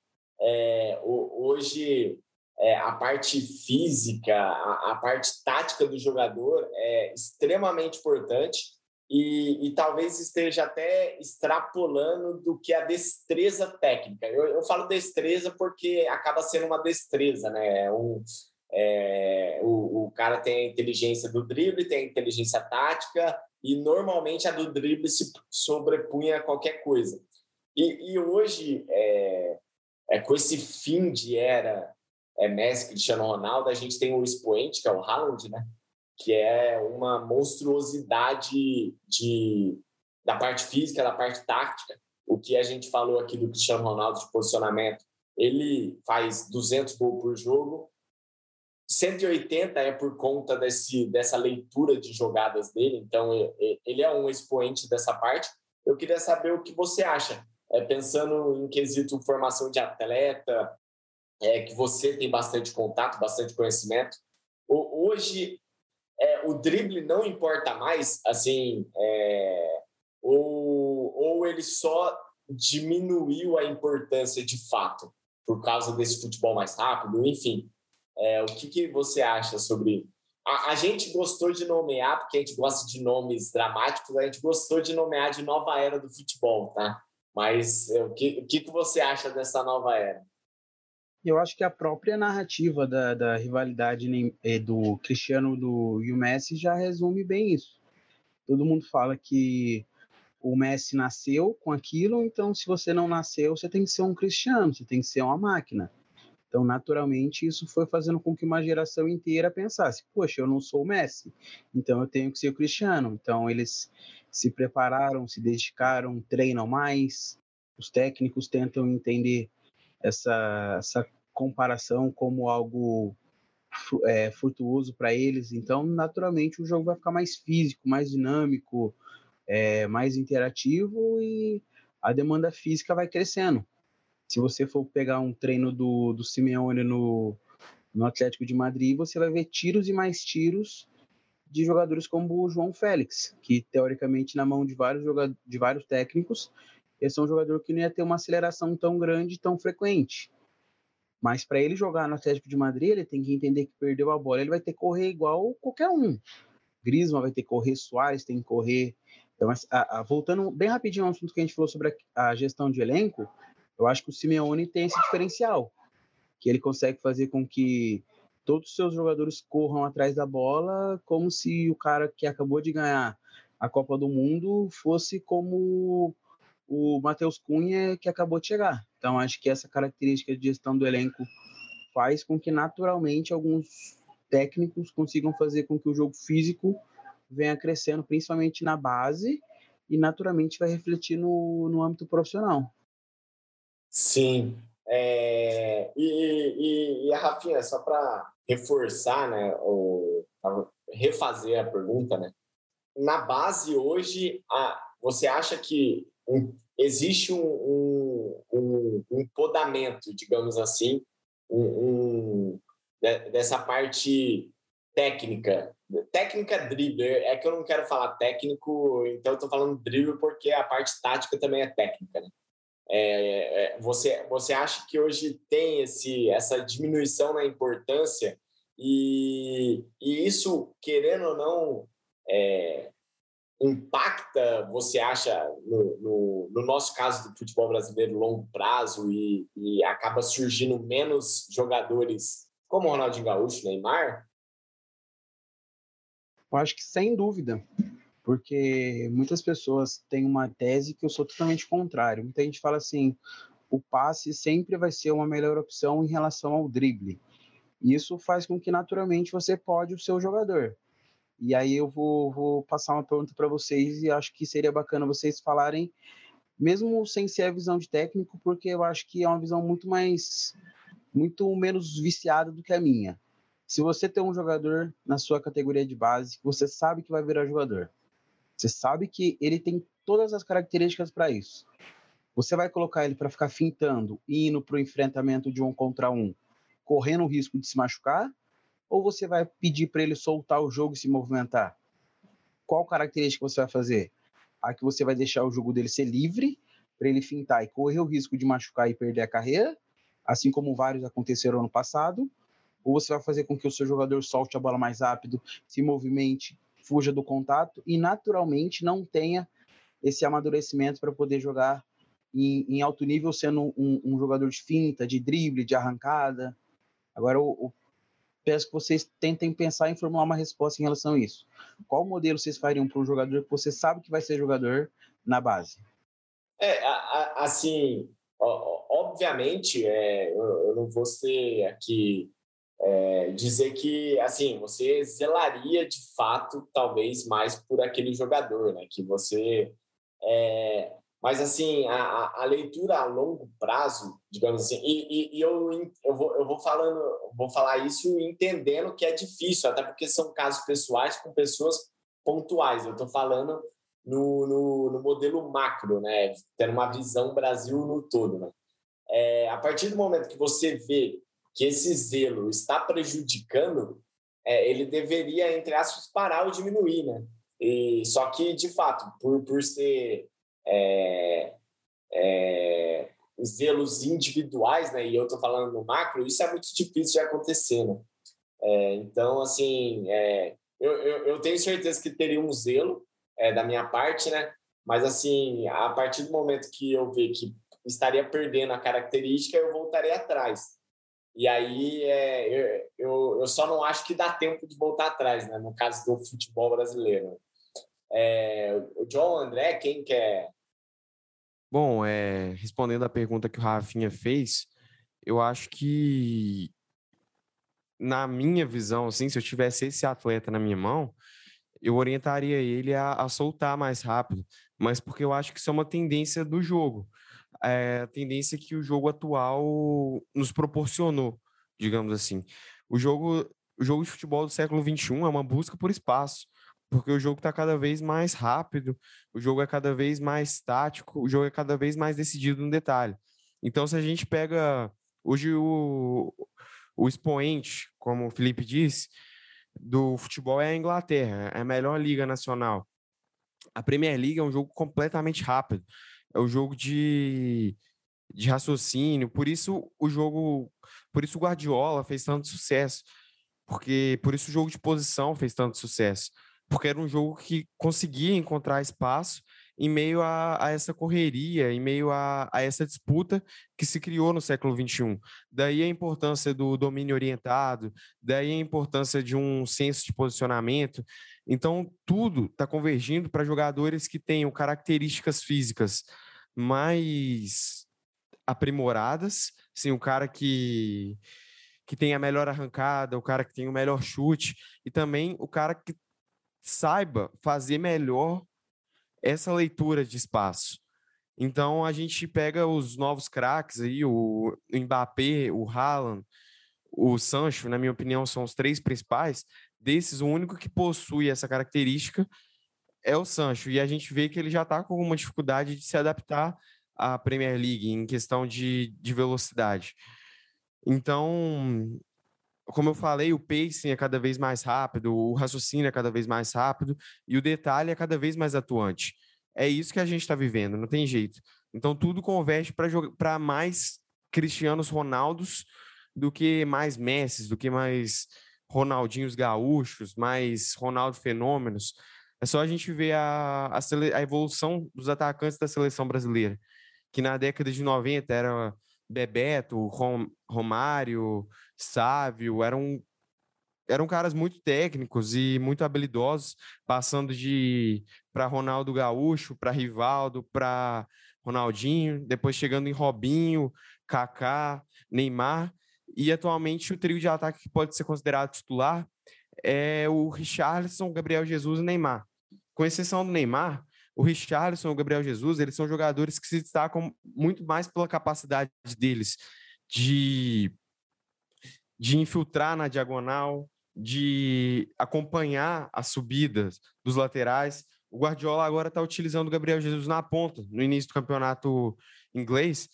é, hoje é, a parte física, a, a, parte tática do jogador é extremamente importante e, e, talvez esteja até extrapolando do que a destreza técnica. Eu, eu falo destreza porque acaba sendo uma destreza, né? É um, é, o, o cara tem a inteligência do drible, tem a inteligência tática e normalmente a do drible se sobrepunha a qualquer coisa. E, e hoje, é, é, com esse fim de era é, Messi, Cristiano Ronaldo, a gente tem o expoente, que é o Haaland, né? que é uma monstruosidade de, da parte física, da parte tática. O que a gente falou aqui do Cristiano Ronaldo de posicionamento, ele faz 200 gols por jogo, 180 é por conta desse, dessa leitura de jogadas dele, então ele é um expoente dessa parte. Eu queria saber o que você acha, é, pensando em quesito formação de atleta, é, que você tem bastante contato, bastante conhecimento. Hoje, é, o drible não importa mais, assim, é, ou, ou ele só diminuiu a importância de fato por causa desse futebol mais rápido, enfim. É, o que, que você acha sobre. A, a, gente gostou de nomear, porque a gente gosta de nomes dramáticos, a gente gostou de nomear de nova era do futebol, tá? Mas é, o que, o que, que você acha dessa nova era? Eu acho que a própria narrativa da, da rivalidade eh, do Cristiano do, e o Messi já resume bem isso. Todo mundo fala que o Messi nasceu com aquilo, então se você não nasceu, você tem que ser um cristiano, você tem que ser uma máquina. Então, naturalmente, isso foi fazendo com que uma geração inteira pensasse: poxa, eu não sou o Messi, então eu tenho que ser o Cristiano. Então, eles se prepararam, se dedicaram, treinam mais. Os técnicos tentam entender essa, essa comparação como algo é, frutuoso para eles. Então, naturalmente, o jogo vai ficar mais físico, mais dinâmico, é, mais interativo e a demanda física vai crescendo. Se você for pegar um treino do, do Simeone no, no Atlético de Madrid, você vai ver tiros e mais tiros de jogadores como o João Félix, que teoricamente na mão de vários de vários técnicos, esse é um jogador que não ia ter uma aceleração tão grande, tão frequente. Mas para ele jogar no Atlético de Madrid, ele tem que entender que perdeu a bola, ele vai ter que correr igual qualquer um. Griezmann vai ter que correr, Soares tem que correr. Então, a, a, voltando bem rapidinho ao assunto que a gente falou sobre a, a gestão de elenco, eu acho que o Simeone tem esse diferencial, que ele consegue fazer com que todos os seus jogadores corram atrás da bola, como se o cara que acabou de ganhar a Copa do Mundo fosse como o Matheus Cunha que acabou de chegar. Então, acho que essa característica de gestão do elenco faz com que, naturalmente, alguns técnicos consigam fazer com que o jogo físico venha crescendo, principalmente na base, e naturalmente vai refletir no, no âmbito profissional. Sim. É, e, e, e, a Rafinha, só para reforçar, né, ou refazer a pergunta, né? Na base hoje, a, você acha que um, existe um, um, um, um, podamento, digamos assim, um, dessa parte técnica. Técnica dribbler, é que eu não quero falar técnico, então eu estou falando dribbler porque a parte tática também é técnica. Né? É, é, você, você acha que hoje tem esse, essa diminuição na importância e, e isso, querendo ou não, é, impacta, você acha, no, no, no, nosso caso do futebol brasileiro, longo prazo e, e acaba surgindo menos jogadores como Ronaldinho Gaúcho, Neymar? Eu acho que sem dúvida, porque muitas pessoas têm uma tese que eu sou totalmente contrário. Muita gente fala assim: o passe sempre vai ser uma melhor opção em relação ao drible. Isso faz com que naturalmente você pode o seu jogador. E aí eu vou, vou passar uma pergunta para vocês e acho que seria bacana vocês falarem, mesmo sem ser a visão de técnico, porque eu acho que é uma visão muito mais, muito menos viciada do que a minha. Se você tem um jogador na sua categoria de base, você sabe que vai virar jogador. Você sabe que ele tem todas as características para isso. Você vai colocar ele para ficar fintando e indo para o enfrentamento de um contra um, correndo o risco de se machucar? Ou você vai pedir para ele soltar o jogo e se movimentar? Qual característica você vai fazer? A que você vai deixar o jogo dele ser livre, para ele fintar e correr o risco de machucar e perder a carreira, assim como vários aconteceram ano passado? Ou você vai fazer com que o seu jogador solte a bola mais rápido, se movimente, fuja do contato e naturalmente não tenha esse amadurecimento para poder jogar em, em, alto nível, sendo um, um, jogador de finta, de drible, de arrancada. Agora, eu, eu, peço que vocês tentem pensar em formular uma resposta em relação a isso. Qual modelo vocês fariam para um jogador que você sabe que vai ser jogador na base? É, assim, obviamente, é, eu não vou ser aqui é, dizer que assim você zelaria de fato talvez mais por aquele jogador, né? Que você é, mas assim a, a, leitura a longo prazo, digamos assim, e, e, e, eu, eu, vou, eu vou falando, vou falar isso entendendo que é difícil, até porque são casos pessoais com pessoas pontuais. Eu estou falando no, no, no, modelo macro, né? Tendo uma visão Brasil no todo, né? É, a partir do momento que você vê que esse zelo está prejudicando, é, ele deveria, entre aspas, parar ou diminuir, né? E, só que, de fato, por, por ser é, é, zelos individuais, né? E eu estou falando no macro, isso é muito difícil de acontecer, né? É, então, assim, é, eu, eu, eu, tenho certeza que teria um zelo é, da minha parte, né? Mas, assim, a partir do momento que eu ver que estaria perdendo a característica, eu voltaria atrás. E aí é, eu, eu só não acho que dá tempo de voltar atrás, né? No caso do futebol brasileiro. É, o John, André, quem quer? Bom, é, respondendo a pergunta que o Rafinha fez, eu acho que na minha visão, assim, se eu tivesse esse atleta na minha mão, eu orientaria ele a, a soltar mais rápido, mas porque eu acho que isso é uma tendência do jogo é, tendência que o jogo atual nos proporcionou, digamos assim. O jogo, o jogo de futebol do século XXI é uma busca por espaço, porque o jogo está cada vez mais rápido, o jogo é cada vez mais tático, o jogo é cada vez mais decidido no detalhe. Então, se a gente pega hoje o, o expoente, como o Felipe disse, do futebol é a Inglaterra, é a melhor liga nacional. A Premier League é um jogo completamente rápido é o jogo de, de raciocínio. Por isso o jogo, por isso o Guardiola fez tanto sucesso, porque por isso o jogo de posição fez tanto sucesso, porque era um jogo que conseguia encontrar espaço em meio a, a essa correria, em meio a, a, essa disputa que se criou no século XXI. Daí a importância do domínio orientado, daí a importância de um senso de posicionamento. Então, tudo está convergindo para jogadores que tenham características físicas mais aprimoradas, sim, o cara que que tem a melhor arrancada, o cara que tem o melhor chute e também o cara que saiba fazer melhor essa leitura de espaço. Então a gente pega os novos craques aí, o Mbappé, o Haaland, o Sancho, na minha opinião, são os três principais. Desses, o único que possui essa característica é o Sancho. E a gente vê que ele já está com uma dificuldade de se adaptar à Premier League em questão de, de velocidade. Então, como eu falei, o pacing é cada vez mais rápido, o raciocínio é cada vez mais rápido e o detalhe é cada vez mais atuante. É isso que a gente está vivendo, não tem jeito. Então, tudo converge para mais Cristianos Ronaldos do que mais Messi, do que mais Ronaldinhos gaúchos, mais Ronaldo fenômenos. É só a gente ver a, a, a, evolução dos atacantes da seleção brasileira, que na década de 90 era Bebeto, Rom, Romário, Sávio, eram eram caras muito técnicos e muito habilidosos, passando de para Ronaldo Gaúcho, para Rivaldo, para Ronaldinho, depois chegando em Robinho, Kaká, Neymar, e atualmente o trio de ataque que pode ser considerado titular é o Richarlison, Gabriel Jesus e Neymar. Com exceção do Neymar, o Richarlison e o Gabriel Jesus, eles são jogadores que se destacam muito mais pela capacidade deles de, de infiltrar na diagonal, de acompanhar as subidas dos laterais. O Guardiola agora está utilizando o Gabriel Jesus na ponta, no início do campeonato inglês,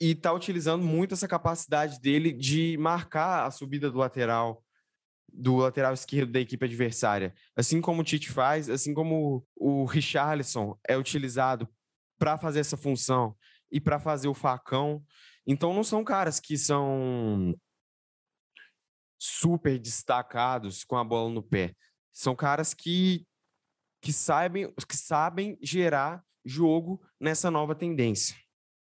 e está utilizando muito essa capacidade dele de marcar a subida do lateral, do lateral esquerdo da equipe adversária. Assim como o Tite faz, assim como o Richarlison é utilizado para fazer essa função e para fazer o facão. Então não são caras que são super destacados com a bola no pé. São caras que, que, sabem, que sabem gerar jogo nessa nova tendência.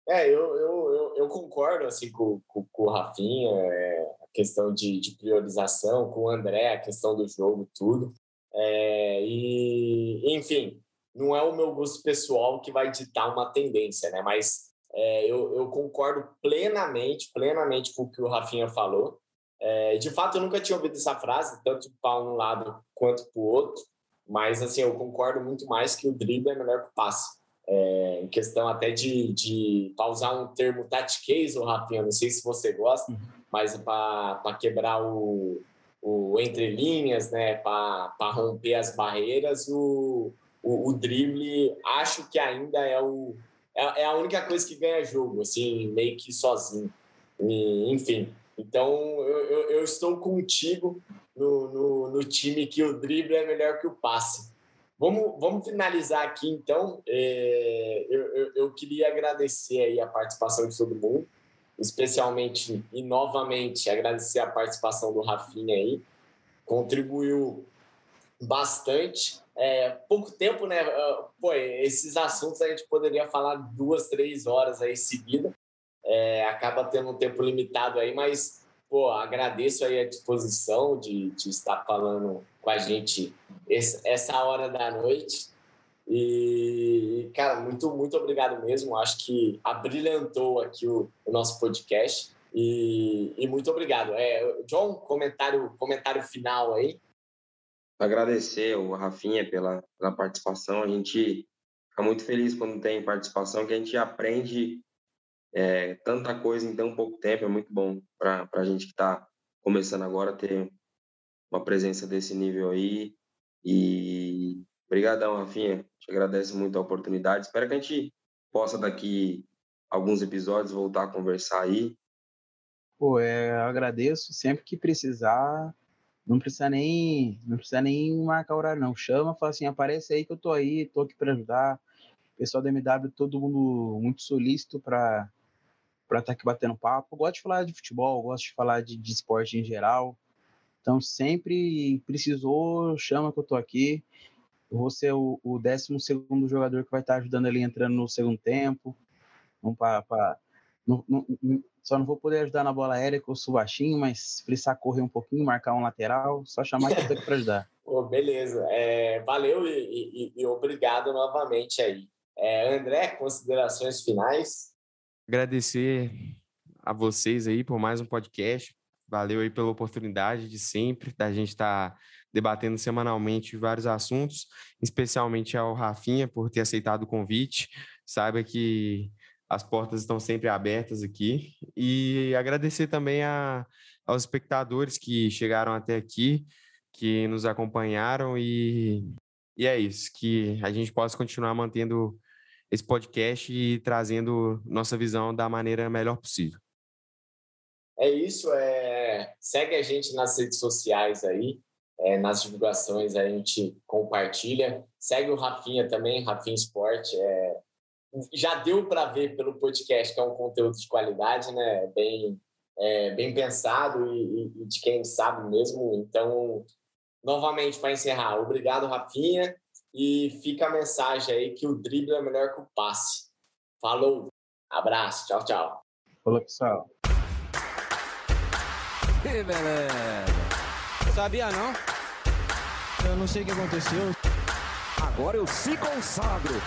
É, eu, eu, eu, eu concordo assim, com, com, com o Rafinha, é, questão de, de, priorização, com o André, a questão do jogo, tudo. É, e, enfim, não é o meu gosto pessoal que vai ditar uma tendência, né? Mas é, eu, eu concordo plenamente, plenamente com o que o Rafinha falou. É, de fato, eu nunca tinha ouvido essa frase, tanto para um lado quanto para o outro, mas assim, eu concordo muito mais que o drible é melhor que o passe. É, em questão até de, de para usar um termo tatiquez, o Rafinha, não sei se você gosta, uhum. Mas para quebrar o, o entre linhas, né, para romper as barreiras, o, o, o, drible acho que ainda é, o, é, é, a única coisa que ganha jogo, assim, meio que sozinho. E, enfim, então, eu, eu, eu estou contigo no, no, no, time que o drible é melhor que o passe. Vamos, vamos finalizar aqui, então. É, eu, eu, eu, queria agradecer aí a participação de todo mundo, especialmente e novamente agradecer a participação do Rafinha aí. Contribuiu bastante. É, pouco tempo, né? Ah, pô, esses assuntos a gente poderia falar duas, três horas aí seguida é, acaba tendo um tempo limitado aí, mas pô, agradeço aí a disposição de, de estar falando com a gente essa hora da noite. E, cara, muito, muito obrigado mesmo. Acho que abrilhantou aqui o, o nosso podcast. E, e, muito obrigado. É, John, comentário, comentário final aí. Agradecer o Rafinha pela, pela participação. A gente fica muito feliz quando tem participação, que a gente aprende é, tanta coisa em tão pouco tempo é muito bom para a gente que está começando agora ter uma presença desse nível aí. E obrigadão, Rafinha. Te agradeço muito a oportunidade. Espero que a gente possa daqui alguns episódios voltar a conversar aí. Pô, é, eu agradeço sempre que precisar. Não precisa nem, não precisa nem marcar horário não. Chama, fala assim, aparece aí que eu tô aí, tô aqui para ajudar. Pessoal da MW, todo mundo muito solícito para para estar tá aqui batendo papo. Gosto de falar de futebol, gosto de falar de, de esporte em geral. Então, sempre precisou, chama que eu tô aqui. Eu vou ser o, o 12 jogador que vai estar ajudando ali entrando no segundo tempo. Vamos pra, pra não, não, só não vou poder ajudar na bola aérea, que eu sou baixinho, mas se precisar correr um pouquinho, marcar um lateral, só chamar que eu tô aqui para ajudar. Pô, beleza. É, valeu e, e, e, obrigado novamente aí. É, André, considerações finais? agradecer a vocês aí por mais um podcast. Valeu aí pela oportunidade de sempre, da gente estar tá debatendo semanalmente vários assuntos, especialmente ao Rafinha por ter aceitado o convite. Saiba que as portas estão sempre abertas aqui. E agradecer também a, aos espectadores que chegaram até aqui, que nos acompanharam e, e é isso, que a gente possa continuar mantendo esse podcast e trazendo nossa visão da maneira melhor possível. É isso, é... segue a gente nas redes sociais aí, é, nas divulgações a gente compartilha. Segue o Rafinha também, Rafinha Sport. É... Já deu para ver pelo podcast que é um conteúdo de qualidade, né? Bem, é, bem pensado e, e de quem sabe mesmo. Então, novamente, para encerrar, obrigado, Rafinha. E fica a mensagem aí que o drible é melhor que o passe. Falou, abraço, tchau, tchau. Falou, pessoal. Beleza. Sabia não? Eu não sei o que aconteceu. Agora eu se consagro.